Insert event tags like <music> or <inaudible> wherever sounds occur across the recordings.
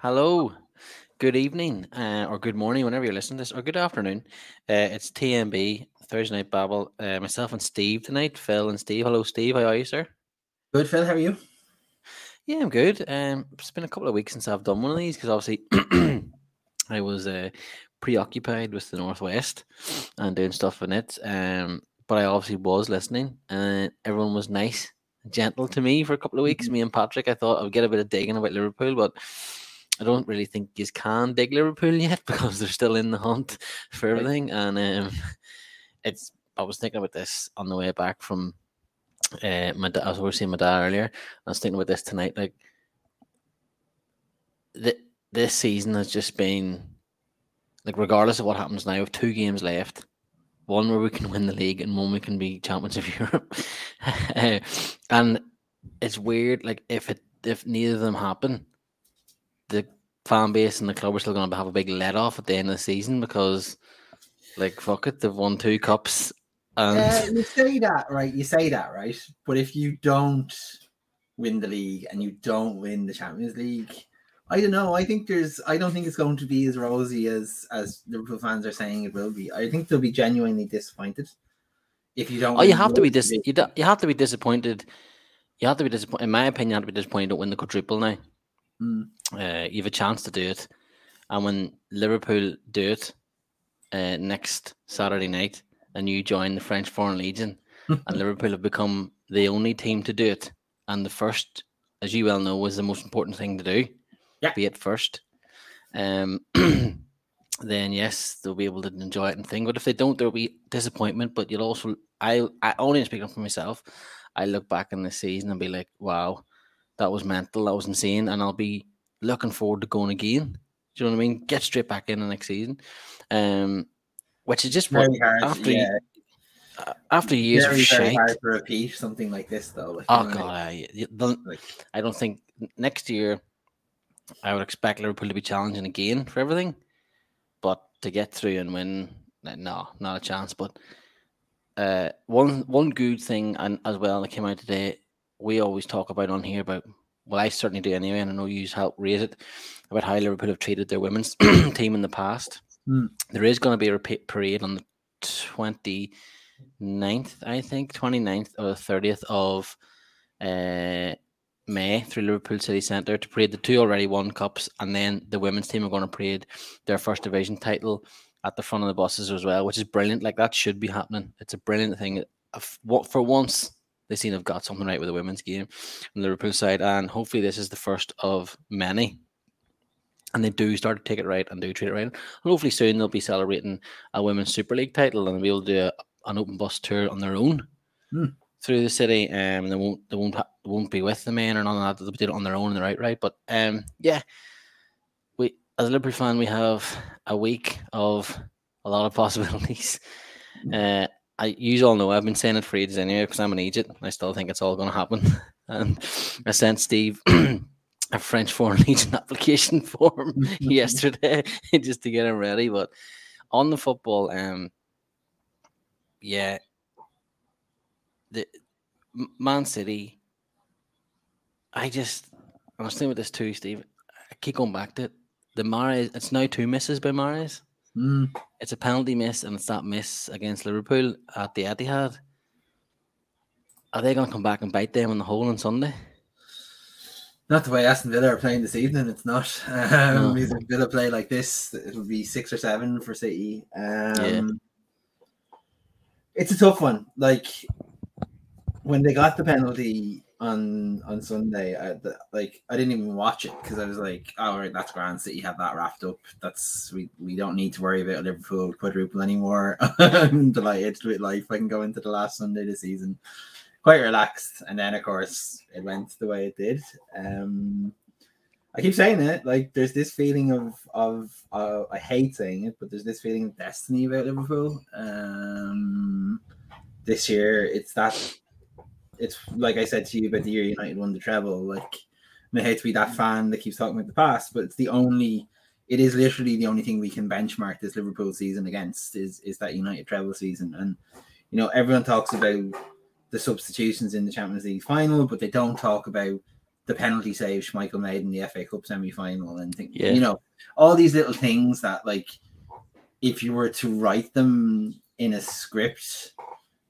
Hello, good evening, uh, or good morning, whenever you're listening to this, or good afternoon. Uh, it's TMB Thursday Night Babble. Uh, myself and Steve tonight. Phil and Steve. Hello, Steve. How are you, sir? Good, Phil. How are you? Yeah, I'm good. Um, it's been a couple of weeks since I've done one of these because obviously <clears throat> I was uh, preoccupied with the Northwest and doing stuff in it. Um, but I obviously was listening, and everyone was nice, and gentle to me for a couple of weeks. Mhm. Me and Patrick, I thought I'd get a bit of digging about Liverpool, but I don't really think you can dig Liverpool <laughs> yet because they're still in the hunt for everything. And um, it's I was thinking about this on the way back from uh, my dad. I was over seeing my dad earlier. I was thinking about this tonight. Like the, this season has just been like regardless of what happens now, we have two games left. One where we can win the league and one we can be champions of <laughs> Europe. <laughs> And it's weird, like if it if neither of them happen, the fan base and the club are still gonna have a big let off at the end of the season because like fuck it, they've won two cups and Uh, you say that, right? You say that, right? But if you don't win the league and you don't win the Champions League, I don't know. I think there's. I don't think it's going to be as rosy as as Liverpool fans are saying it will be. I think they'll be genuinely disappointed if you don't. Oh, you have to be dis- you, do- you have to be disappointed. You have to be disappointed. In my opinion, you have to be disappointed don't win the quadruple now. Mm. Uh, you have a chance to do it, and when Liverpool do it uh, next Saturday night, and you join the French Foreign Legion, <laughs> and Liverpool have become the only team to do it, and the first, as you well know, was the most important thing to do. Yeah. Be it first. Um, <clears throat> then yes, they'll be able to enjoy it and think. But if they don't, there'll be disappointment. But you'll also, I, I only speaking for myself, I look back in the season and be like, wow, that was mental, that was insane, and I'll be looking forward to going again. Do you know what I mean? Get straight back in the next season. Um, which is just what Very hard. after yeah, uh, after years very of very shite. hard to repeat something like this, though. Like, Oh god, I, you don't- like, I don't think next year I would expect Liverpool to be challenging again for everything, but to get through and win, no, not a chance. But uh, one one good thing and as well that came out today, we always talk about on here about. Well, I certainly do anyway, and I know you help raise it about how Liverpool have treated their women's <clears throat> team in the past. Hmm. There is going to be a repeat parade on the 29th, I think, 29th or 30th of uh, May through Liverpool City Centre to parade the two already won cups, and then the women's team are going to parade their first division title at the front of the buses as well, which is brilliant. Like that should be happening. It's a brilliant thing. What for once they seem to have got something right with the women's game on the Liverpool side, and hopefully this is the first of many. And they do start to take it right and do treat it right. And hopefully soon they'll be celebrating a women's Super League title and be able to do a, an open bus tour on their own Hmm. through the city. Um, they won't they won't ha- they won't be with the men or none of that. They'll do it on their own in the right right. But um, yeah, we as a Liverpool fan we have a week of a lot of <laughs> possibilities. Uh, I you all know I've been saying it for ages anyway because I'm an agent. I still think it's all going to happen. <laughs> And I sent Steve <clears throat> a French Foreign Legion <laughs> application form <laughs> yesterday just to get him ready. But on the football, um, yeah, the Man City. I just I was thinking with this too, Steve. I keep going back to it. The Mahrez, it's now two misses by Mahrez. Mm. It's a penalty miss, and it's that miss against Liverpool at the Etihad. Are they going to come back and bite them in the hole on Sunday? Not the way Aston Villa are playing this evening. It's not. <laughs> Um, No. If Villa play like this, it'll be six or seven for City. Um, It's a tough one. Like when they got the penalty on on Sunday, I, the, like I didn't even watch it because I was like, "Oh, that's grand. City have that wrapped up. That's we, we don't need to worry about Liverpool quadruple anymore." <laughs> I'm delighted with life. I can go into the last Sunday this season quite relaxed. And then, of course, it went the way it did. Um, I keep saying it, like there's this feeling of of uh, I hate saying it, but there's this feeling of destiny about Liverpool. Um, this year, it's that. It's like I said to you about the year United won the treble. Like, I hate to be that fan that keeps talking about the past, but it's the only. It is literally the only thing we can benchmark this Liverpool season against is is that United treble season, and you know everyone talks about the substitutions in the Champions League final, but they don't talk about the penalty save Schmeichel made in the FA Cup semi final and think Yeah. you know all these little things that like if you were to write them in a script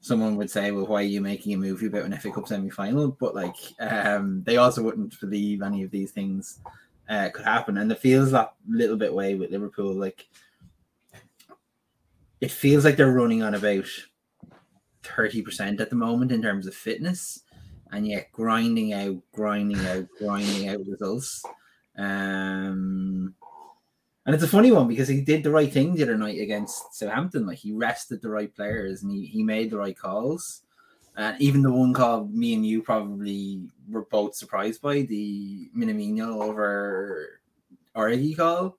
someone would say well why are you making a movie about an FA Cup semi final but like um they also wouldn't believe any of these things uh, could happen and it feels that little bit way with Liverpool like it feels like they're running on about 30% at the moment in terms of fitness and yet grinding out, grinding out, grinding out results. Um, and it's a funny one because he did the right thing the other night against Southampton. Like he rested the right players and he, he made the right calls. And even the one call me and you probably were both surprised by the Minamino over Origi call.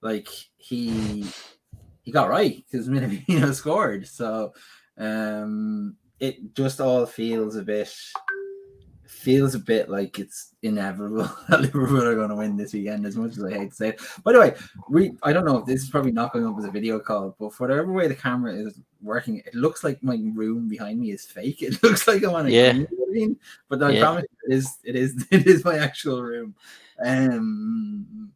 Like he he got right because <laughs> Minamino scored. So um it just all feels a bit feels a bit like it's inevitable <laughs> that Liverpool are going to win this weekend as much as I hate to say it. By the way, we I don't know if this is probably not going up as a video call, but for whatever way the camera is working, it looks like my room behind me is fake. <laughs> It looks like I'm on a Yeah. green screen, but I Yeah. promise it is it is <laughs> it is my actual room. Um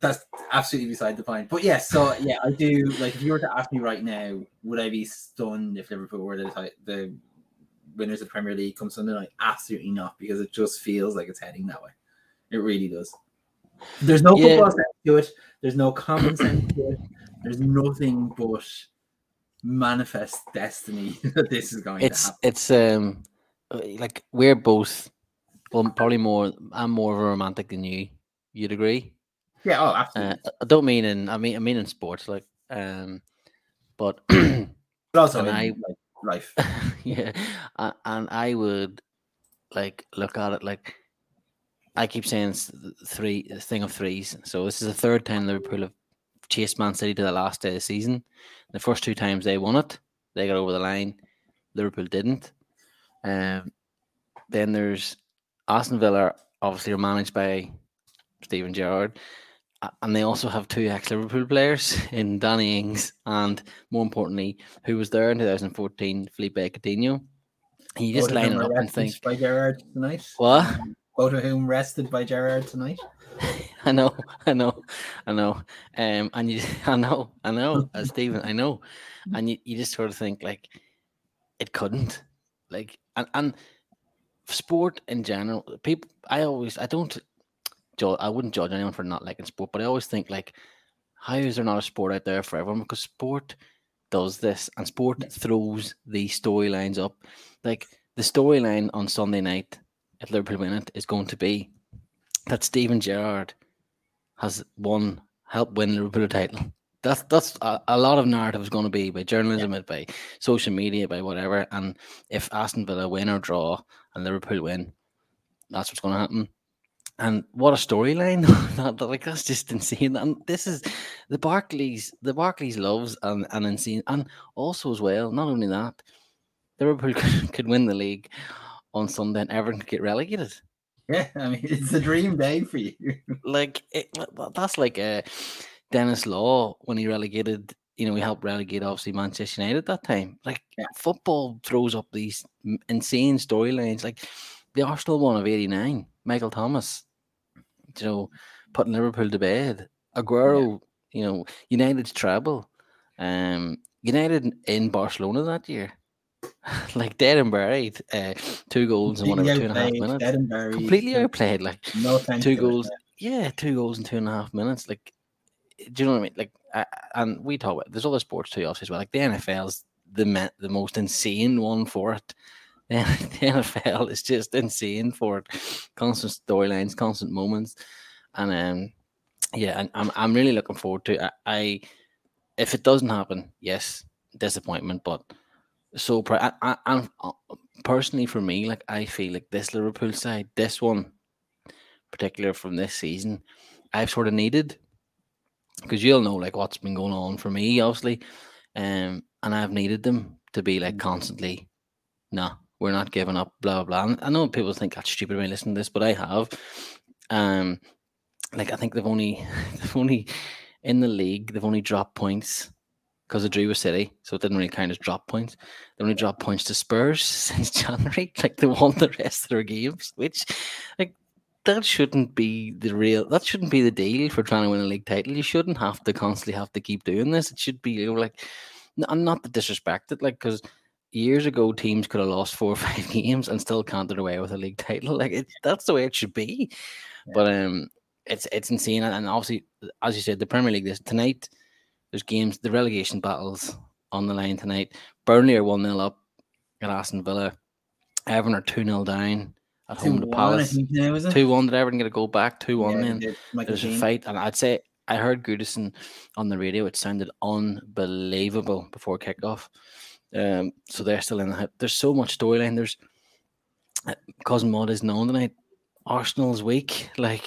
that's absolutely beside the point. But yes, so yeah, I do like if you were to ask me right now, would I be stunned if Liverpool were the the winners of the Premier League come Sunday night? Absolutely not, because it just feels like it's heading that way. It really does. There's no Yeah. football sense to it. There's no common sense to it. There's nothing but manifest destiny <laughs> that this is going it's to happen. it's it's um uh, like we're both well probably more I'm more of a romantic than you. You'd agree? Yeah, oh, Uh, absolutely. I don't mean in I mean I mean in sports like um but <clears throat> but also, in, I- like, life. <laughs> yeah, and I would like look at it like I keep saying three thing of threes. So this is the third time Liverpool have chased Man City to the last day of the season. The first two times they won it, they got over the line. Liverpool didn't. Um, then there's Aston Villa, obviously are managed by Steven Gerrard, and they also have two ex-Liverpool players in Danny Ings and, more importantly, who was there in 2014, Philippe Coutinho. And you just Both line it up and think, by Gerrard tonight. what? Both of whom rested by Gerrard tonight. <laughs> I know, I know, I know. Um, and you, <laughs> I know, I know, uh, <laughs> Stephen, I know. And you, you just sort of think like it couldn't, like, and and sport in general, people. I always, I don't judge. I wouldn't judge anyone for not liking sport, but I always think like, how is there not a sport out there for everyone? Because sport does this, and sport throws these storylines up. Like the storyline on Sunday night, if Liverpool win it, is going to be that Steven Gerrard has won, helped win Liverpool a title. That's that's a, a lot of narrative is going to be by journalism, it by social media, by whatever. And if Aston Villa win or draw and Liverpool win, that's what's going to happen. And what a storyline! <laughs> that, that- like that's just insane. And this is the Barclays. The Barclays loves and and insane, and also as well. Not only that, Liverpool could, <laughs> could win the league on Sunday, and Everton could get relegated <laughs> Yeah, I mean it's a dream day for you. like it, that's like uh, Denis Law when he relegated. You know, he helped relegate obviously Manchester United that time. Like Yeah. football throws up these insane storylines. Like the Arsenal one of '89, Michael Thomas. You know, putting Liverpool to bed. Aguero. You know, United's treble. Um, United in Barcelona that year. <laughs> like dead and buried. Uh, two goals in one whatever two and a half minutes. dead and buried, Completely outplayed. Like No two goals. yeah. Yeah, two goals in two and a half minutes. Like, do you know what I mean? Like, uh, and we talk about there's other sports too, obviously as well. Like the NFL's the the most insane one for it. <laughs> The NFL is just insane for. Constant storylines, constant moments, and um, yeah, and I'm I'm really looking forward to. I, I if it doesn't happen, yes, disappointment, but so pr- I, I, I'm personally for me, like I feel like this Liverpool side, this one particular from this season, I've sort of needed because you'll know like what's been going on for me, obviously, um, and I've needed them to be like constantly, nah, we're not giving up, blah blah. blah. And I know people think that's stupid when they listen to this, but I have, um, like I think they've only <laughs> they've only in the league they've only dropped points because it drew with City, so it didn't really count as drop points. They only dropped points to Spurs <laughs> since January. Like they won the rest of their games, which like that shouldn't be the real that shouldn't be the deal for trying to win a league title. You shouldn't have to constantly have to keep doing this. It should be you know, like I'm not to disrespect it, like because years ago teams could have lost four or <laughs> five games and still can't away with a league title. Like it, that's the way it should be. Yeah. But um it's it's insane and obviously as you said, the Premier League this tonight there's games, the relegation battles on the line tonight. Burnley are 1 0 up at Aston Villa. Everton are 2 0 down at home to Palace. 2 1. Did Everton get a go back? 2 1 yeah, then. There's a fight. And I'd say I heard Goodison on the radio. It sounded unbelievable before kickoff. Um, so they're still in the There's so much storyline. There's uh, Cousin Maud is known tonight. Arsenal's weak. Like,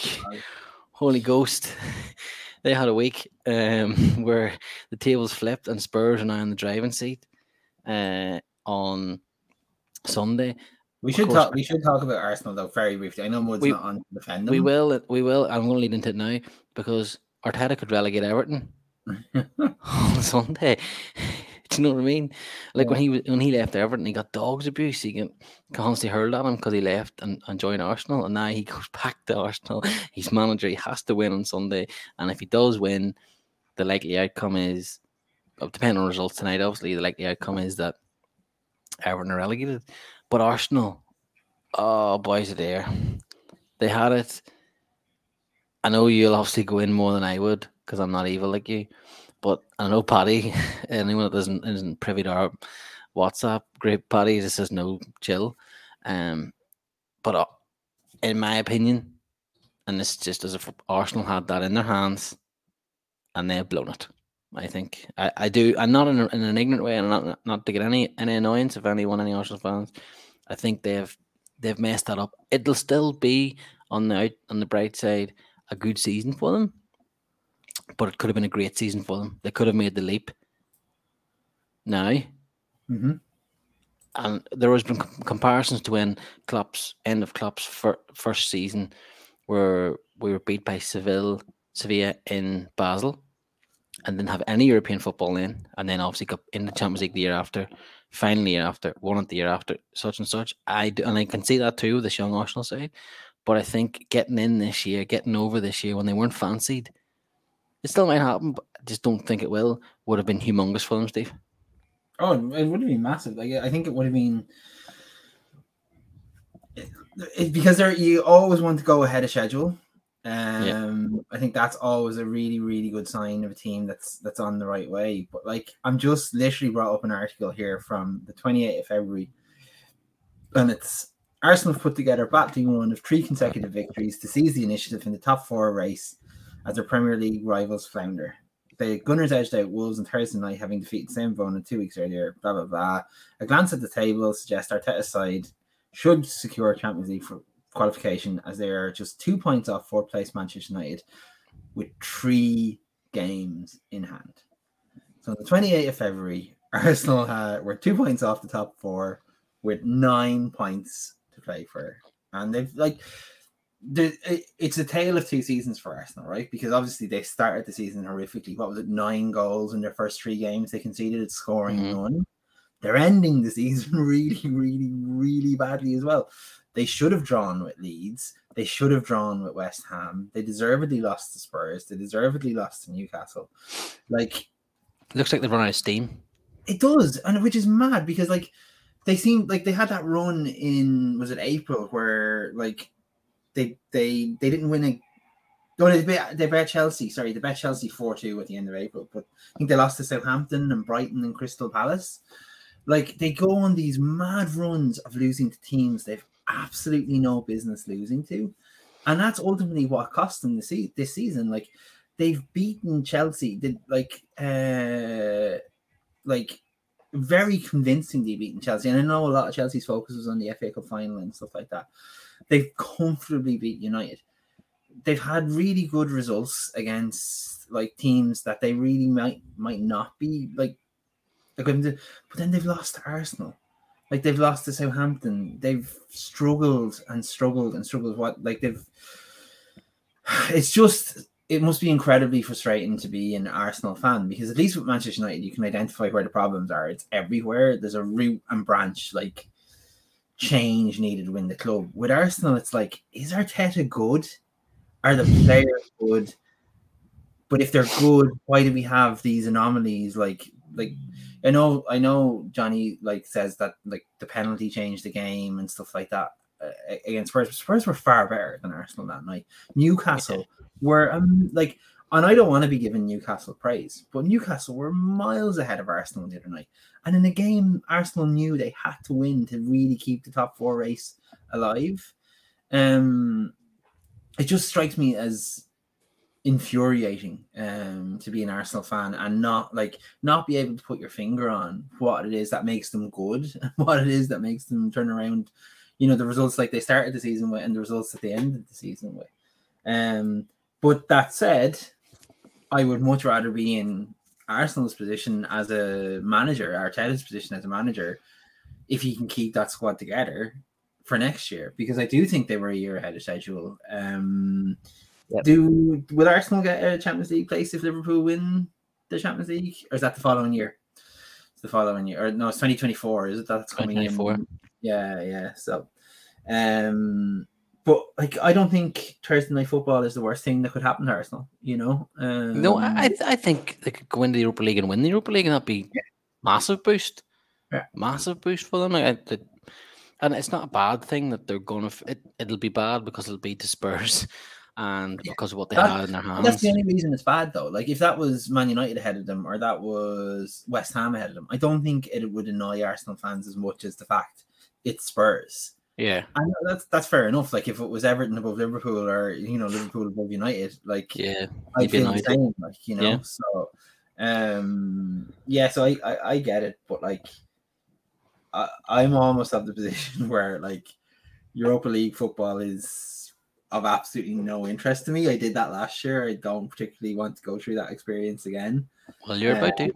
Holy Ghost. <laughs> they had a week um, <laughs> where the tables flipped and Spurs are now in the driving seat uh, on Sunday. We should talk. We should talk about Arsenal though very briefly. I know Wood's we, not on to defend them. We will. We will. I'm going to lead into it now because Arteta could relegate Everton <laughs> on Sunday. <laughs> Do you know what I mean? Like yeah. when he was when he left Everton, he got dogs abuse. He can constantly hurled at him because he left and, and joined Arsenal, and now he <laughs> goes back to Arsenal. He's manager. He has to win on Sunday, and if he does win, the likely outcome is, depending on results tonight, obviously the likely outcome is that Everton are relegated. But Arsenal, oh boys, are there. They had it. I know you'll obviously go in more than I would because I'm not evil like you. But I know Paddy, <laughs> anyone that doesn't isn't privy to our WhatsApp great Paddy just says no chill. Um, but uh, in my opinion, and this just as if Arsenal had that in their hands, and they've blown it. I think I, I do. I'm not in, a, in an ignorant way, and not not to get any any annoyance of anyone, any Arsenal fans. I think they've they've messed that up. It'll still be on the on the bright side a good season for them but it could have been a great season for them. They could have made the leap now. Mm-hmm. And there has been comparisons to when Klopp's end of Klopp's fir- first season, where we were beat by Seville, Sevilla in Basel, and didn't have any European football in, and then obviously got in the Champions League the year after, finally year after, won it the year after, such and such. I do, and I can see that too, with this young Arsenal side. But I think getting in this year, getting over this year when they weren't fancied, it still might happen, but I just don't think it will. Would have been humongous for them, Steve. Oh, it would have been massive. Like I think it would have been it, because there you always want to go ahead of schedule. Um, yeah. I think that's always a really, really good sign of a team that's that's on the right way. But like, I'm just literally brought up an article here from the 28th of February, and it's Arsenal have put together a battling run of three consecutive victories to seize the initiative in the top four race as their Premier League rivals flounder. The Gunners edged out Wolves on Thursday night, having defeated St. Bone two weeks earlier. Blah blah blah. A glance at the table suggests Arteta's side should secure Champions League qualification, as they are just two points off fourth place Manchester United, with three games in hand. So on the 28th of February, <laughs> Arsenal had, were two points off the top four, with nine points to play for, and they've like it's a tale of two seasons for Arsenal, right? Because obviously they started the season horrifically. What was it? Nine goals in their first three games. They conceded, it, scoring mm-hmm. none. They're ending the season <laughs> really, really, really badly as well. They should have drawn with Leeds. They should have drawn with West Ham. They deservedly lost to Spurs. They deservedly lost to Newcastle. Like, looks like they've run out of steam. It does, and which is mad because like they seem like they had that run in was it April where like they they they didn't win a. No, they bet, they Chelsea. Sorry, they bet Chelsea four two at the end of April, but I think they lost to Southampton and Brighton and Crystal Palace. Like they go on these mad runs of losing to teams they've absolutely no business losing to, and that's ultimately what cost them the this season. Like they've beaten Chelsea, did like uh like very convincingly beaten Chelsea. And I know a lot of Chelsea's focus was on the FA Cup final and stuff like that. They've comfortably beat United. They've had really good results against like teams that they really might might not be like but then they've lost to Arsenal. Like they've lost to Southampton. They've struggled and struggled and struggled. What like they've <sighs> it's just it must be incredibly frustrating to be an Arsenal fan because at least with Manchester United, you can identify where the problems are. It's everywhere. There's a root and branch like change needed to win the club. With Arsenal, it's like, is Arteta good? Are the players good? But if they're good, why do we have these anomalies? Like, like I know, I know, Johnny like says that like the penalty changed the game and stuff like that uh, against Spurs. Spurs were far better than Arsenal that night. Newcastle yeah. were um, like, and I don't want to be giving Newcastle praise, but Newcastle were miles ahead of Arsenal the other night. And in a game, Arsenal knew they had to win to really keep the top four race alive. Um, it just strikes me as infuriating um to be an Arsenal fan and not like not be able to put your finger on what it is that makes them good <laughs> what it is that makes them turn around you know the results like they started the season with and the results at the end of the season with um but that said I would much rather be in Arsenal's position as a manager Arteta's position as a manager if he can keep that squad together for next year because I do think they were a year ahead of schedule um Yep. Do will Arsenal get a Champions League place if Liverpool win the Champions League, or is that the following year? It's the following year, or no, it's twenty twenty four. Is it that's coming in? Yeah, yeah. So, um, but like I don't think Thursday night football is the worst thing that could happen to Arsenal. You know, um, no, I I think they could go into the Europa League and win the Europa League, and that'd be yeah. massive boost. Yeah. massive boost for them. Like, I, and it's not a bad thing that they're going to. It, it'll be bad because it'll be to Spurs <laughs> and yeah. because of what they that, had in their hands. That's the only reason it's bad, though. Like if that was Man United ahead of them or that was West Ham ahead of them, I don't think it would annoy Arsenal fans as much as the fact it's Spurs. Yeah, that's that's fair enough. Like if it was Everton above Liverpool or you know Liverpool above United, like yeah, I feel the same. Like you know, yeah. so um, yeah, so I, I I get it, but like I I'm almost at the <laughs> position where like Europa League football is of absolutely no interest to me. I did that last year. I don't particularly want to go through that experience again. Well, you're about to.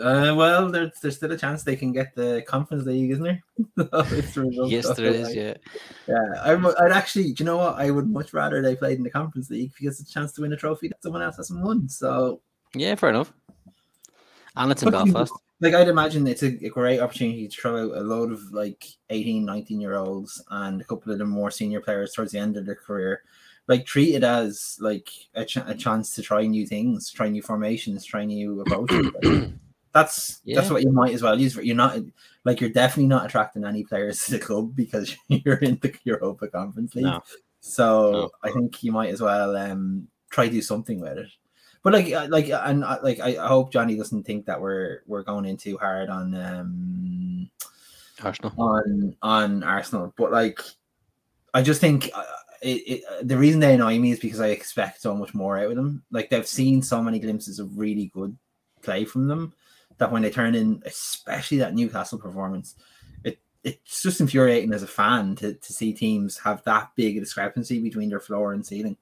Uh, well, there's there's still a chance they can get the conference league, isn't there? <laughs> yes, there is. Like, yeah, yeah. I, would actually, do you know what? I would much rather they played in the conference league because it's a chance to win a trophy that someone else hasn't won. So yeah, fair enough. And it's in Belfast like I'd imagine it's a, a, great opportunity to throw out a load of like 18, 19 year olds and a couple of the more senior players towards the end of their career. Like treat it as like a, ch- a chance to try new things, try new formations, try new approaches. That's yeah. that's what you might as well use. You're not like you're definitely not attracting any players to the club because <laughs> you're in the Europa Conference League. No. So no. I think you might as well um try do something with it but like uh, like uh, and uh, like I hope Johnny doesn't think that we're we're going in too hard on um Arsenal on on Arsenal. But like I just think it, it, the reason they annoy me is because I expect so much more out of them. Like they've seen so many glimpses of really good play from them that when they turn in, especially that Newcastle performance, it it's just infuriating as a fan to, to see teams have that big a discrepancy between their floor and ceiling.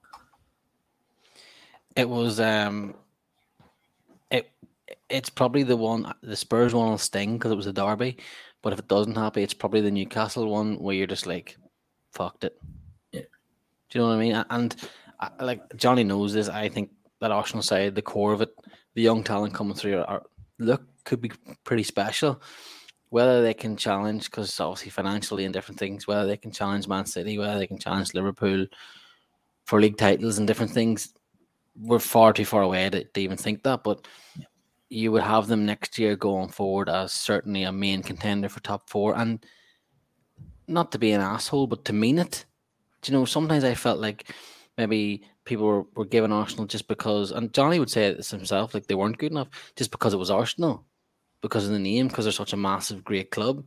It was um, it it's probably the one the Spurs one will sting because it was a derby, but if it doesn't happen, it's probably the Newcastle one where you're just like, fucked it. Yeah. Do you know what I mean? And I, like Johnny knows this. I think that Arsenal side, the core of it, the young talent coming through, are, are look could be pretty special. Whether they can challenge, because obviously financially and different things, whether they can challenge Man City, whether they can challenge Liverpool for league titles and different things, we're far too far away to, to even think that. But you would have them next year going forward as certainly a main contender for top four. And not to be an asshole, but to mean it. Do you know, sometimes I felt like maybe people were, were giving Arsenal just because, and Johnny would say this himself, like they weren't good enough just because it was Arsenal, because of the name, because they're such a massive, great club.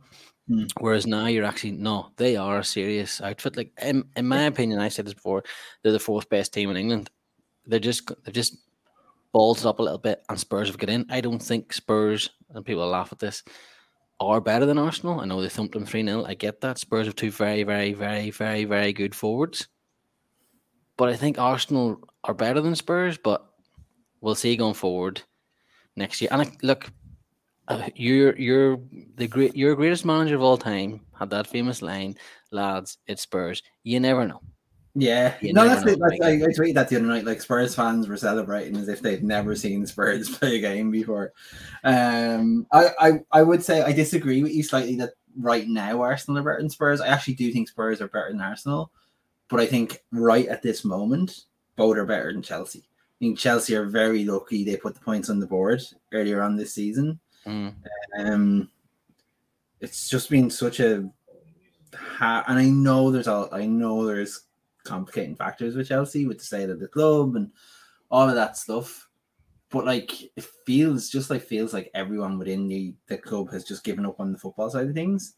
Mm. Whereas now you're actually no, they are a serious outfit. Like in, in my opinion, I said this before, they're the fourth best team in England, they're just they've just balled up a little bit, and Spurs have got in. I don't think Spurs and people laugh at this are better than Arsenal. I know they thumped them 3 0. I get that. Spurs have two very, very, very, very, very good forwards. But I think Arsenal are better than Spurs, but we'll see going forward next year. And I, look, uh, you're you're the great you're greatest manager of all time. Had that famous line, lads, it's Spurs. You never know. Yeah, You no, that's know. Like- I, I tweeted that the other night. Like Spurs fans were celebrating as if they'd never seen Spurs <laughs> play a game before. Um, I, I, I would say I disagree with you slightly that right now Arsenal are better than Spurs. I actually do think Spurs are better than Arsenal, but I think right at this moment, both are better than Chelsea. I think Chelsea are very lucky they put the points on the board earlier on this season. Mm. Um, it's just been such a ha- and I know there's all I know there's complicating factors with Chelsea with the state of the club and all of that stuff. But like it feels just like feels like everyone within the, the club has just given up on the football side of things.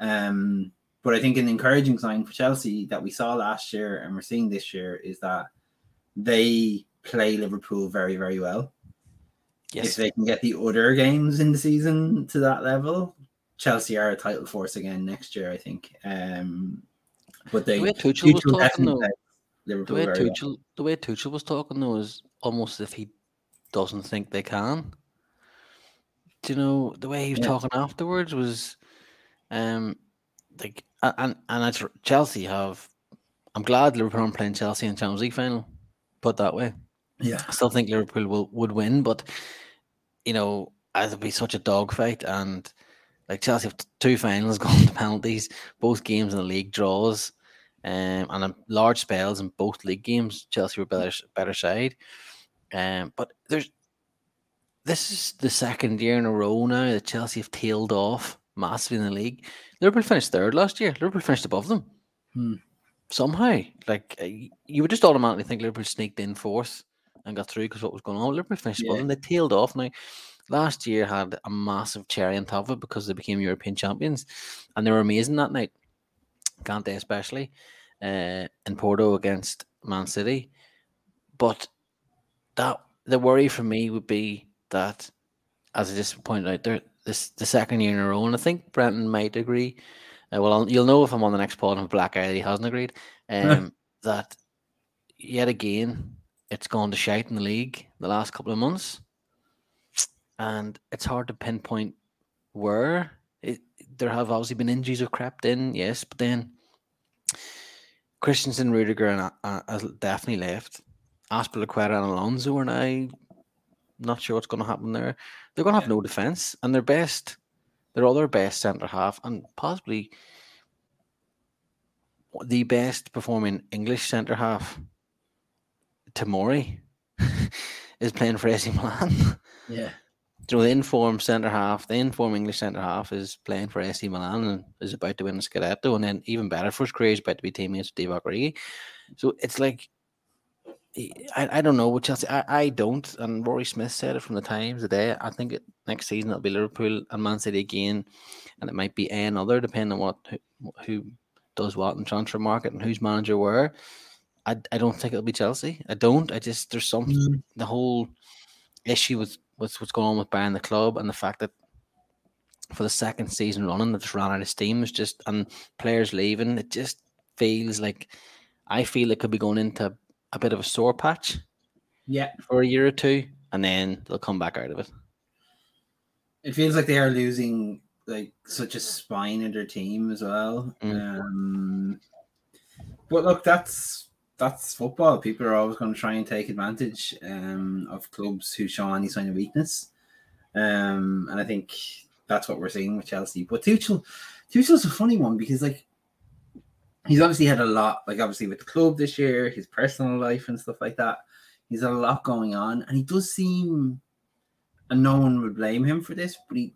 Um, but I think an encouraging sign for Chelsea that we saw last year and we're seeing this year is that they play Liverpool very, very well Yes. if they can get the other games in the season to that level, Chelsea are a title force again next year, I think. Um, but they The way Tuchel was talking though, the way very well. Tuchel, the way Tuchel was talking though is almost as if he doesn't think they can. Do you know the way he was Yeah. talking afterwards was, um, like and and it's Chelsea have. I'm glad Liverpool aren't playing Chelsea in Champions League final. Put that way. Yeah, I still think Liverpool will would win, but you know, it'll be such a dogfight and like Chelsea have two finals <laughs> going to penalties, both games in the league draws, um, and large spells in both league games. Chelsea were better better side, um, but there's this is the second year in a row now that Chelsea have tailed off massively in the league. Liverpool finished third last year. Liverpool finished above them Hmm. somehow. Like uh, you would just automatically think Liverpool sneaked in fourth and got through because what was going on. Liverpool finished above Yeah. them. They tailed off now. Last year had a massive cherry on top of it because they became European champions, and they were amazing that night. Kante especially uh, in Porto against Man City, but that the worry for me would be that, as I just pointed out there, this the second year in a row, and I think Brenton might agree. Uh, well, I'll, you'll know if I'm on the next pod and Black Eye he hasn't agreed. <laughs> Um, that yet again it's gone to shite in the league the last couple of months, and it's hard to pinpoint where. It, there have obviously been injuries have crept in, yes, but then Christensen, Rudiger, and uh, has definitely left. Azpilicueta and Alonso are now not sure what's going to happen there. They're going to have no defense, and their best, their other best centre half, and possibly the best performing English centre half, Tomori, <laughs> is playing for <laughs> AC Milan. yeah, you know, the informed centre half, the informed English centre half is playing for AC Milan and is about to win a Scudetto, and then even better for his career, he's about to be teammates with Divock Origi. So it's like, I, I don't know what Chelsea. I, I don't, and Rory Smith said it from the Times today. I think it, next season it'll be Liverpool and Man City again, and it might be another depending on what who, who does what in transfer market and who's manager where. I, I don't think it'll be Chelsea. I don't. I just there's something Mm. the whole issue with, with what's going on with buying the club and the fact that for the second season running that just ran out of steam is just and players leaving, it just feels like I feel it could be going into a bit of a sore patch yeah. for a year or two and then they'll come back out of it. It feels like they are losing like such a spine in their team as well. Mm. Um, but look, that's that's football. People are always going to try and take advantage um, of clubs who show any sign of weakness, um, and I think that's what we're seeing with Chelsea. But Tuchel, Tuchel's a funny one because like he's obviously had a lot, like obviously with the club this year, his personal life and stuff like that. He's had a lot going on, and he does seem, and no one would blame him for this, but he,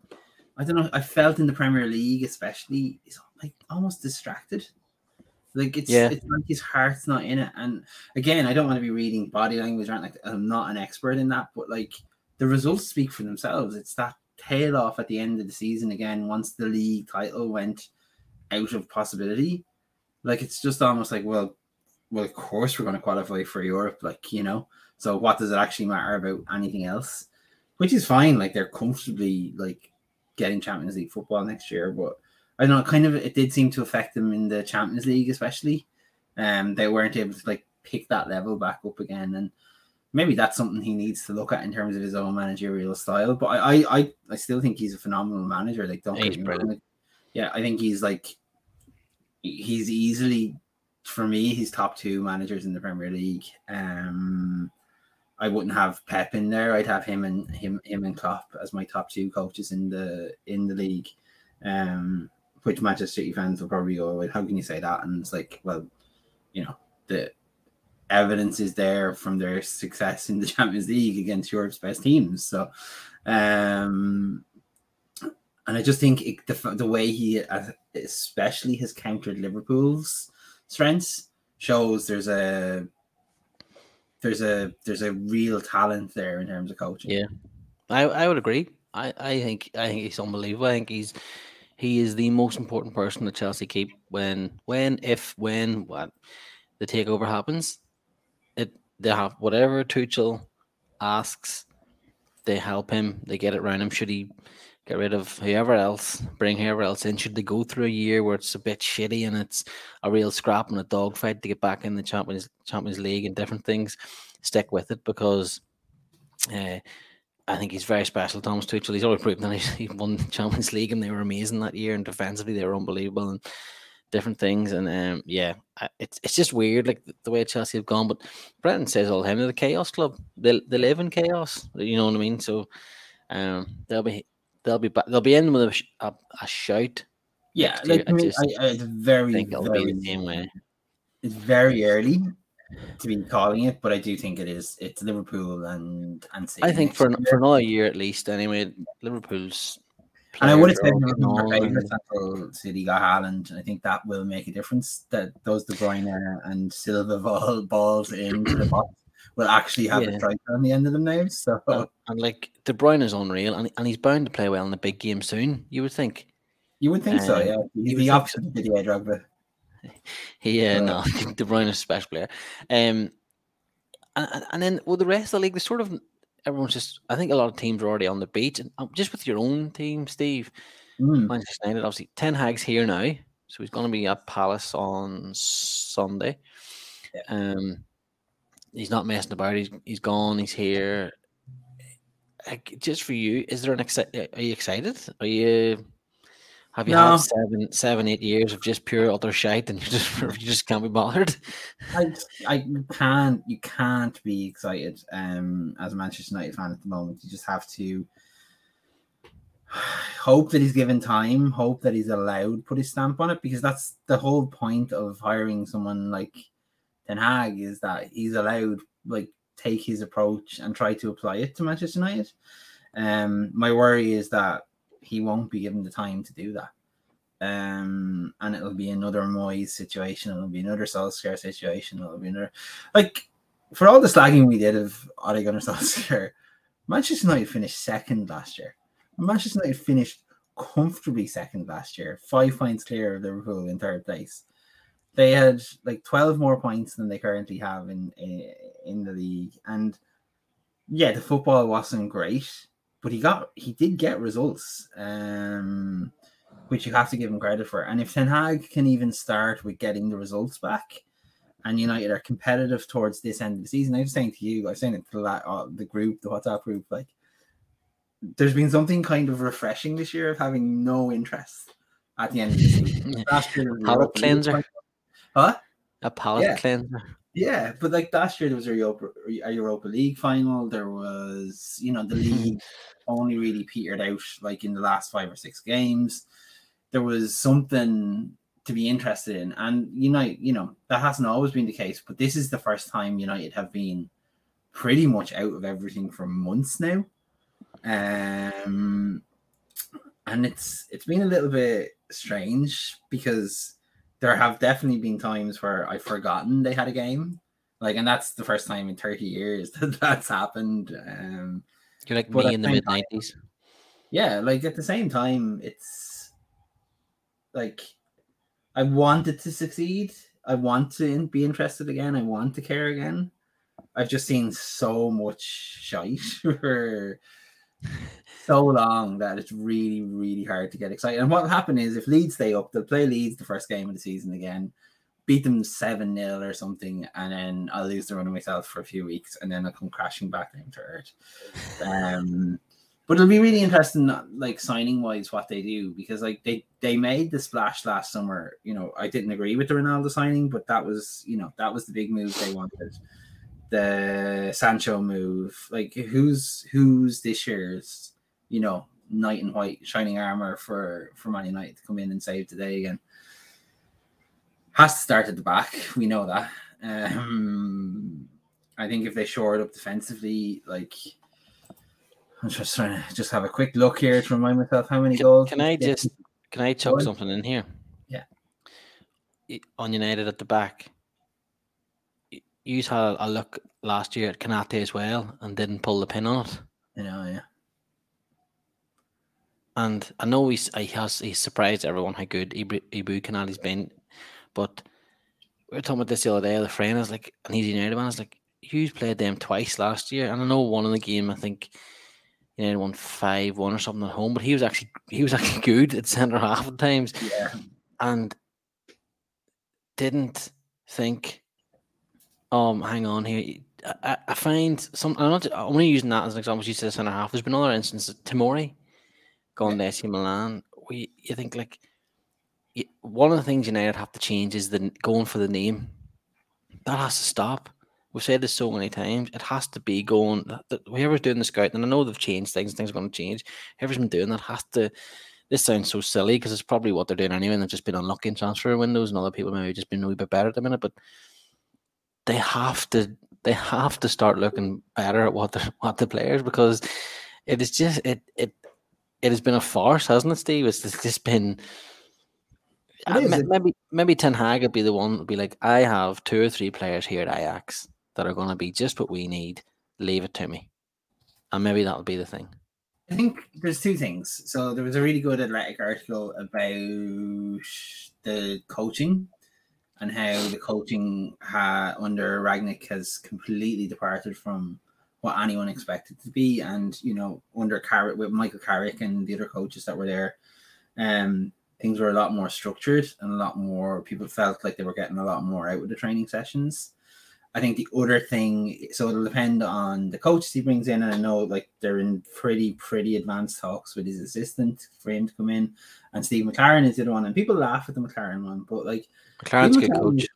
I don't know, I felt in the Premier League especially, he's like almost distracted. Like it's Yeah. it's like his heart's not in it. And again, I don't want to be reading body language anything like. I'm not an expert in that, but like the results speak for themselves. It's that tail off at the end of the season again once the league title went out of possibility. Like it's just almost like, well, well, of course we're going to qualify for Europe, like you know. So what does it actually matter about anything else? Which is fine. Like they're comfortably like getting Champions League football next year, but I don't know. Kind of, it did seem to affect them in the Champions League, especially. Um, they weren't able to like pick that level back up again, and maybe that's something he needs to look at in terms of his own managerial style. But I, I, I, I still think he's a phenomenal manager. Like, don't He's get me wrong. brilliant. Like, yeah, I think he's like he's easily for me, he's top two managers in the Premier League. Um, I wouldn't have Pep in there. I'd have him and him him and Klopp as my top two coaches in the in the league. Um, which Manchester City fans will probably go, how can you say that? And it's like, well, you know, the evidence is there from their success in the <laughs> Champions League against Europe's best teams. So, um, and I just think it, the the way he uh, especially has countered Liverpool's strengths shows there's a there's a there's a real talent there in terms of coaching. Yeah, I I would agree. I I think I think he's unbelievable. I think he's he is the most important person that Chelsea keep when when if when what the takeover happens. It they have whatever Tuchel asks, they help him. They get it around him. Should he get rid of whoever else, bring whoever else in. Should they go through a year where it's a bit shitty and it's a real scrap and a dogfight to get back in the Champions Champions League and different things, stick with it because uh, I think he's very special. Thomas Tuchel. He's always proven that he won the Champions League and they were amazing that year and defensively they were unbelievable and different things. And um, yeah, it's it's just weird like the, way Chelsea have gone. But Brenton says all time they're the chaos club. They they live in chaos. You know what I mean? So. Um, they'll be they'll be back. They'll be in with a, a, a shout. Yeah, like, I, mean, I, I, it's very, think it'll very, be the same way. It's very early to be calling it, but I do think it is. It's Liverpool and and City I think for year. for another year at least. Anyway, Liverpool's. And I would have said are they all were getting on favourites and- until City got Haaland, and I think that will make a difference. That those De Bruyne and Silva <laughs> ball, balls into the box will actually have Yeah. a striker on the end of them now. So and, and like De Bruyne is unreal, and, and he's bound to play well in the big game soon. You would think. you would think so, Um, yeah. you He's would the opposite of Didier Drogba. <laughs> He, uh, Uh, no, <laughs> De Bruyne is a special player. Um, and, and- then with the rest of the league, the sort of everyone's just. I think a lot of teams are already on the beach, and um, just with your own team, Steve. Mm. Manchester United, obviously, Ten Hag's here now, so he's going to be at Palace on Sunday. Yeah. Um, he's not messing about. He's he's gone. He's here. Like, just for you, is there an exci- Are you excited? Are you? Have you No. had seven, seven, eight years of just pure utter shite, and <laughs> you just you just can't be bothered? I, I can't you can't be excited um as a Manchester United fan at the moment. You just have to <sighs> hope that he's given time, hope that he's allowed put his stamp on it, because that's the whole point of hiring someone like Ten Hag is that he's allowed like take his approach and try to apply it to Manchester United. Um my worry is that he won't be given the time to do that. Um, and it'll be another Moyes situation. It'll be another Solskjaer situation. It'll be another like for all the slagging we did of Ole Gunnar Solskjaer, Manchester United finished second last year. Manchester United finished comfortably second last year, five points clear of Liverpool in third place. They had like twelve more points than they currently have in in, the league, and yeah, the football wasn't great, but he got he did get results. Um, which you have to give him credit for. And if Ten Hag can even start with getting the results back, and United are competitive towards this end of the season, I was saying to you, I was saying it to the, uh, the group, the WhatsApp group, like there's been something kind of refreshing this year of having no interest at the end of the season. <laughs> Cleanser. Huh? A palate Yeah. cleanser. Yeah, but like last year there was a Europa, a Europa League final. There was, you know, the league <laughs> only really petered out like in the last five or six games. There was something to be interested in, and United, you know, that hasn't always been the case. But this is the first time United have been pretty much out of everything for months now. Um, and it's it's been a little bit strange because there have definitely been times where I've forgotten they had a game. Like, and that's the first time in 30 years <laughs> that that's happened. Um, You're like me in the mid nineties. yeah, like at the same time, it's like I wanted to succeed. I want to be interested again. I want to care again. I've just seen so much shite <laughs> for so long that it's really, really hard to get excited. And what will happen is if Leeds stay up, they'll play Leeds the first game of the season again, beat them 7 0 or something, and then I'll lose the run of myself for a few weeks, and then I'll come crashing back down to earth. Um, but it'll be really interesting, like signing wise, what they do because like they they made the splash last summer. You know, I didn't agree with the Ronaldo signing, but that was you know that was the big move they wanted. The Sancho move, like who's who's this year's you know knight in white shining armor for for Man United to come in and save today again. Has to start at the back. We know that. Um, I think if they shore it up defensively, like I'm just trying to just have a quick look here to remind myself how many can, goals. Can I just can I chuck something in here? Yeah. On United at the back, you had a look last year at Konaté as well and didn't pull the pin on it. You know, yeah. And I know he's he has he's surprised everyone how good Ibu, Ibu Konaté's been, but we were talking about this the other day. The friend is like, and he's United man. Is like, Hughes played them twice last year, and I know one in the game. I think United won five one or something at home, but he was actually he was <laughs> actually good at centre half at times. Yeah, and didn't think. Um, hang on here. I, I find some. I'm not. I'm only using that as an example. You said centre half. There's been other instances. Tomori going yeah. to AC Milan. We you think like one of the things United have to change is the going for the name. That has to stop. We've said this so many times. It has to be going. Whoever's doing the scout, and I know they've changed things. Things are going to change. Whoever's been doing that has to. This sounds so silly because it's probably what they're doing anyway. And they've just been unlucky in transfer windows, and other people maybe just been a wee bit better at the minute. But they have to. They have to start looking better at what the what the players because it is just it it it has been a farce, hasn't it, Steve? It's just been uh, maybe maybe Ten Hag would be the one would be like, I have two or three players here at Ajax that are going to be just what we need. Leave it to me, and maybe that'll be the thing. I think there's two things. So there was a really good Athletic article about the coaching and how the coaching ha- under Rangnick has completely departed from what anyone expected to be, and you know under Carrick with Michael Carrick and the other coaches that were there, um, things were a lot more structured and a lot more people felt like they were getting a lot more out of the training sessions. I think the other thing, so it'll depend on the coaches he brings in, and I know like they're in pretty pretty advanced talks with his assistant for him to come in, and Steve McClaren is the other one, and people laugh at the McClaren one, but like McClaren's good coach.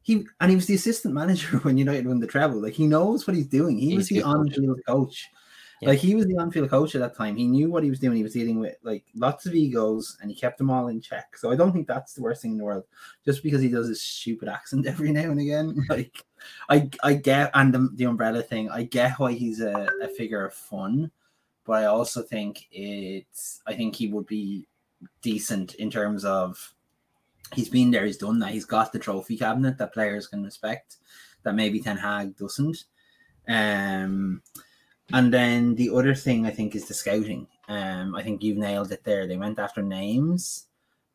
He and he was the assistant manager <laughs> when United won the treble. Like he knows what he's doing. He he's was the on-field coach. coach. Yeah. Like he was the on-field coach at that time. He knew what he was doing. He was dealing with like lots of egos, and he kept them all in check. So I don't think that's the worst thing in the world. Just because he does his stupid accent <laughs> every now and again, <laughs> like I I get and the, the umbrella thing. I get why he's a, a figure of fun, but I also think it's. I think he would be decent in terms of he's been there, he's done that. He's got the trophy cabinet that players can respect that maybe Ten Hag doesn't. Um, and then the other thing I think is the scouting. Um, I think you've nailed it there. They went after names.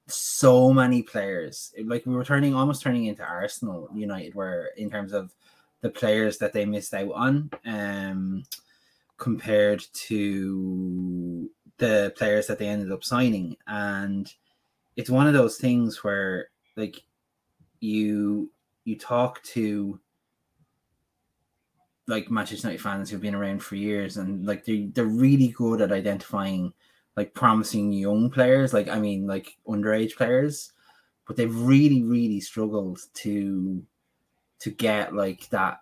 So many players. Like we were turning almost turning into Arsenal United, where in terms of the players that they missed out on, um, compared to the players that they ended up signing. And it's one of those things where like you you talk to like Manchester United fans who've been around for years, and like they they're really good at identifying like promising young players. Like I mean, like underage players, but they've really really struggled to to get like that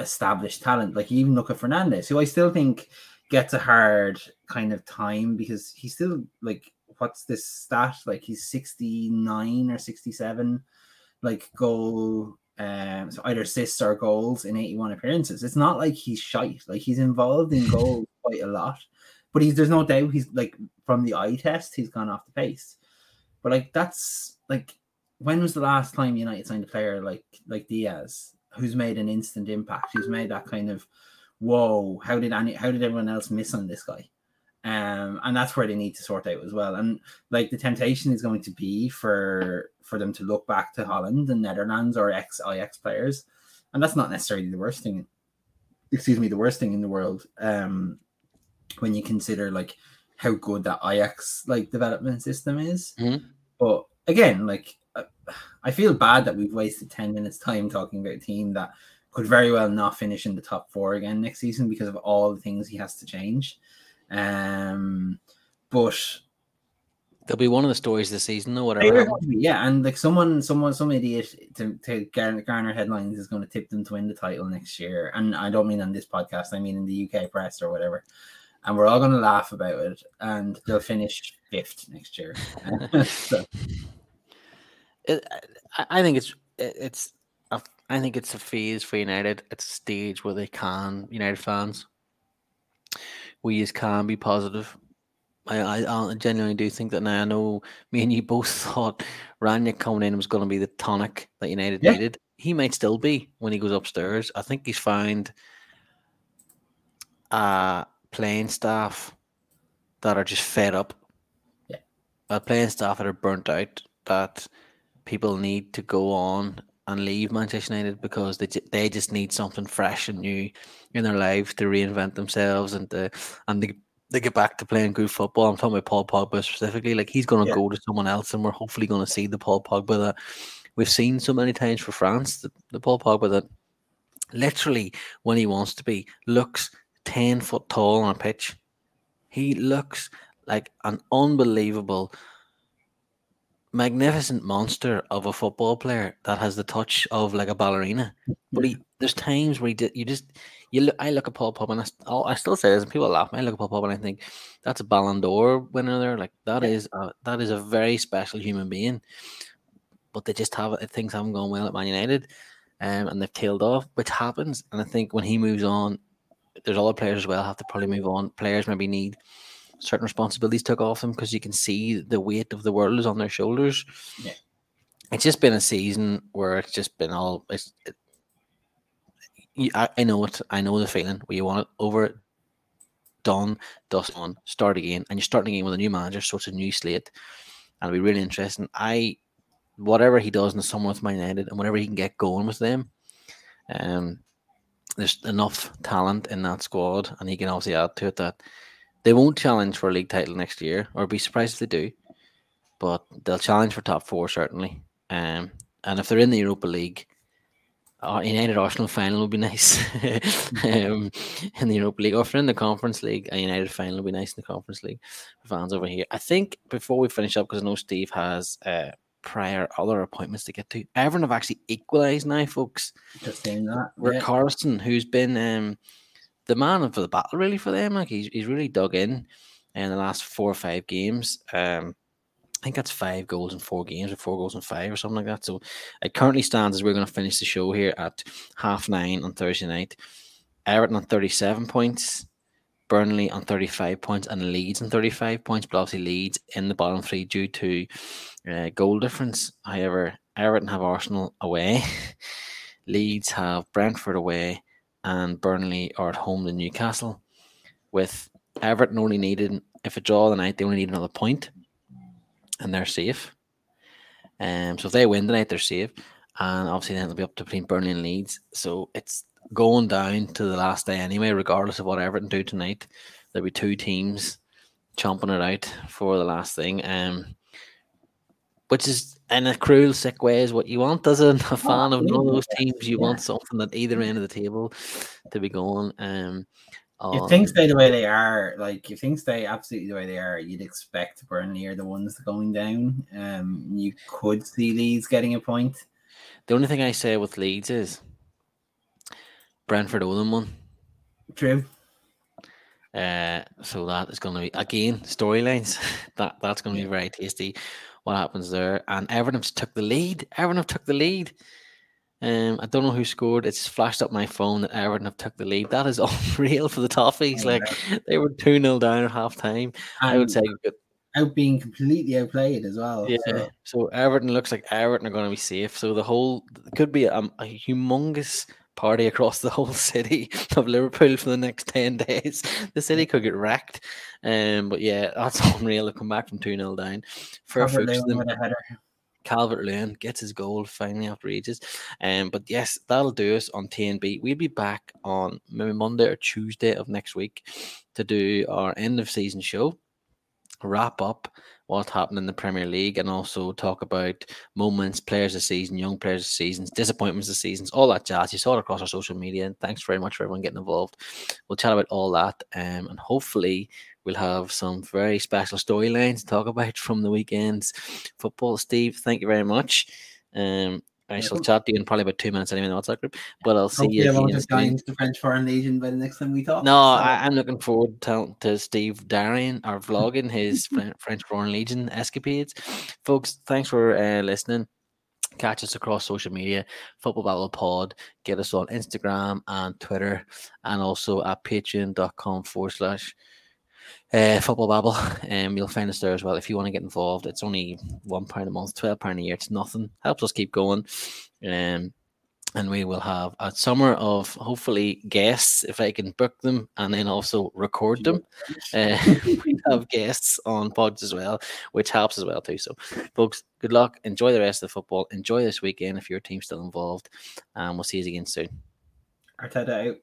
established talent. Like you even look at Fernandes, who I still think gets a hard kind of time because he's still like what's this stat? Like he's 69 or 67 like goal um, so either assists or goals in 81 appearances. It's not like he's shite. Like he's involved in <laughs> goals quite a lot. But he's there's no doubt he's like from the eye test, he's gone off the pace. But like that's like when was the last time United signed a player like like Diaz, who's made an instant impact, who's made that kind of whoa, how did any how did everyone else miss on this guy? Um, and that's where they need to sort out as well. And like the temptation is going to be for for them to look back to Holland and Netherlands or ex Ajax players, and that's not necessarily the worst thing. Excuse me, the worst thing in the world. Um, when you consider like how good that Ajax like development system is, mm-hmm. but again, like I feel bad that we've wasted ten minutes time talking about a team that could very well not finish in the top four again next season because of all the things he has to change. Um, but They'll be one of the stories this season, though. Whatever. Yeah, and like someone, someone, some idiot to, to garner headlines is going to tip them to win the title next year. And I don't mean on this podcast; I mean in the UK press or whatever. And we're all going to laugh about it, and they'll finish fifth next year. <laughs> so. it, I think it's it's a, I think it's a phase for United. It's a stage where they can United fans. We just can be positive I, I, I genuinely do think that now. I know me and you both <laughs> thought Rangnick coming in was going to be the tonic that United yeah. needed. He might still be when he goes upstairs. I think he's found uh playing staff that are just fed up. Yeah. A playing staff that are burnt out that people need to go on and leave Manchester United because they they just need something fresh and new in their lives to reinvent themselves and to and to they get back to playing good football. I'm talking about Paul Pogba specifically. Like he's going to yeah. go to someone else, and we're hopefully going to see the Paul Pogba that we've seen so many times for France. The, the Paul Pogba that literally, when he wants to be, looks ten foot tall on a pitch. He looks like an unbelievable, magnificent monster of a football player that has the touch of like a ballerina. But he, there's times where he did, you just you look, I look at Paul Pogba and I, oh, I still say this, and people laugh. I look at Paul Pogba and I think that's a Ballon d'Or winner there. Like that is a, that is a very special human being. But they just have things haven't gone well at Man United, um, and they've tailed off, which happens. And I think when he moves on, there's other players as well have to probably move on. Players maybe need certain responsibilities took off them because you can see the weight of the world is on their shoulders. Yeah. It's just been a season where it's just been all it's, it, I, I know it. I know the feeling where you want it over, done, dust on, start again, and you're starting again with a new manager, so it's a new slate, and it'll be really interesting. I, whatever he does in the summer with Man United, and whatever he can get going with them, um, there's enough talent in that squad, and he can obviously add to it that they won't challenge for a league title next year, or be surprised if they do, but they'll challenge for top four certainly. Um, and if they're in the Europa League, uh, United Arsenal final would be <laughs> nice um, in the Europa League, or if in the Conference League, a United final would be nice in the Conference League fans over here. I think before we finish up, because I know Steve has uh, prior other appointments to get to, everyone have actually equalised now, folks. Just saying that. Rick yeah. Carlson, who's been um, the man for the battle really for them, like he's, he's really dug in in the last four or five games. Um, I think that's five goals in four games, or four goals in five, or something like that. So it currently stands as we're going to finish the show here at half nine on Thursday night. Everton on 37 points, Burnley on 35 points, and Leeds on 35 points. But obviously, Leeds in the bottom three due to uh, goal difference. However, Everton have Arsenal away, <laughs> Leeds have Brentford away, and Burnley are at home to Newcastle. With Everton only needed, if a draw the night, they only need another point and they're safe. Um, so if they win tonight, they're safe. And obviously, then it'll be up to between Burnley and Leeds. So it's going down to the last day anyway, regardless of what Everton do tonight. There'll be two teams chomping it out for the last thing. Um, which is in a cruel, sick way is what you want as <laughs> a, a fan of one of those teams. You yeah. want something at either end of the table to be going. Um, if things stay the way they are, like if things stay absolutely the way they are, you'd expect Burnley are the ones going down. Um, you could see Leeds getting a point. The only thing I say with Leeds is Brentford them one. True. Uh, so that is going to be again storylines. <laughs> that that's going to be very tasty. What happens there? And Everton took the lead. Everton have took the lead. Um, I don't know who scored. It's flashed up my phone that Everton have took the lead. That is <laughs> unreal for the Toffees. Like <laughs> they were 2 0 down at half time. I would say. Out being completely outplayed as well. Yeah. So. so Everton looks like Everton are going to be safe. So the whole could be a, a humongous party across the whole <laughs> city of Liverpool for the next 10 days. The city could get wrecked. Um, but yeah, that's <laughs> unreal to come back from 2 0 down. For Calvert Lewin gets his goal finally after ages. Um, but yes, that'll do us on TNB. We'll be back on maybe Monday or Tuesday of next week to do our end of season show, wrap up what happened in the Premier League, and also talk about moments, players of season, young players of seasons, disappointments of seasons, all that jazz. You saw it across our social media, and thanks very much for everyone getting involved. We'll chat about all that, um, and hopefully we'll have some very special storylines to talk about from the weekend's football. Steve, thank you very much. Um, I shall chat to you in probably about two minutes anyway in the WhatsApp group. But I'll see you. I won't have gone the French Foreign Legion by the next time we talk. No, so. I, am looking forward to, to Steve Darian or vlogging his <laughs> French Foreign Legion escapades. Folks, thanks for uh, listening. Catch us across social media, Football Babble Pod. Get us on Instagram and Twitter, and also at patreon.com forward slash uh, Football Babble. <laughs> Um, you'll find us there as well if you want to get involved. It's only one pound a month, twelve pound a year. It's nothing. Helps us keep going. Um, and we will have a summer of hopefully guests if I can book them and then also record them. <laughs> Uh, <laughs> we have guests on pods as well, which helps as well too. So, folks, good luck. Enjoy the rest of the football. Enjoy this weekend if your team's still involved, and we'll see you again soon. Arteta out.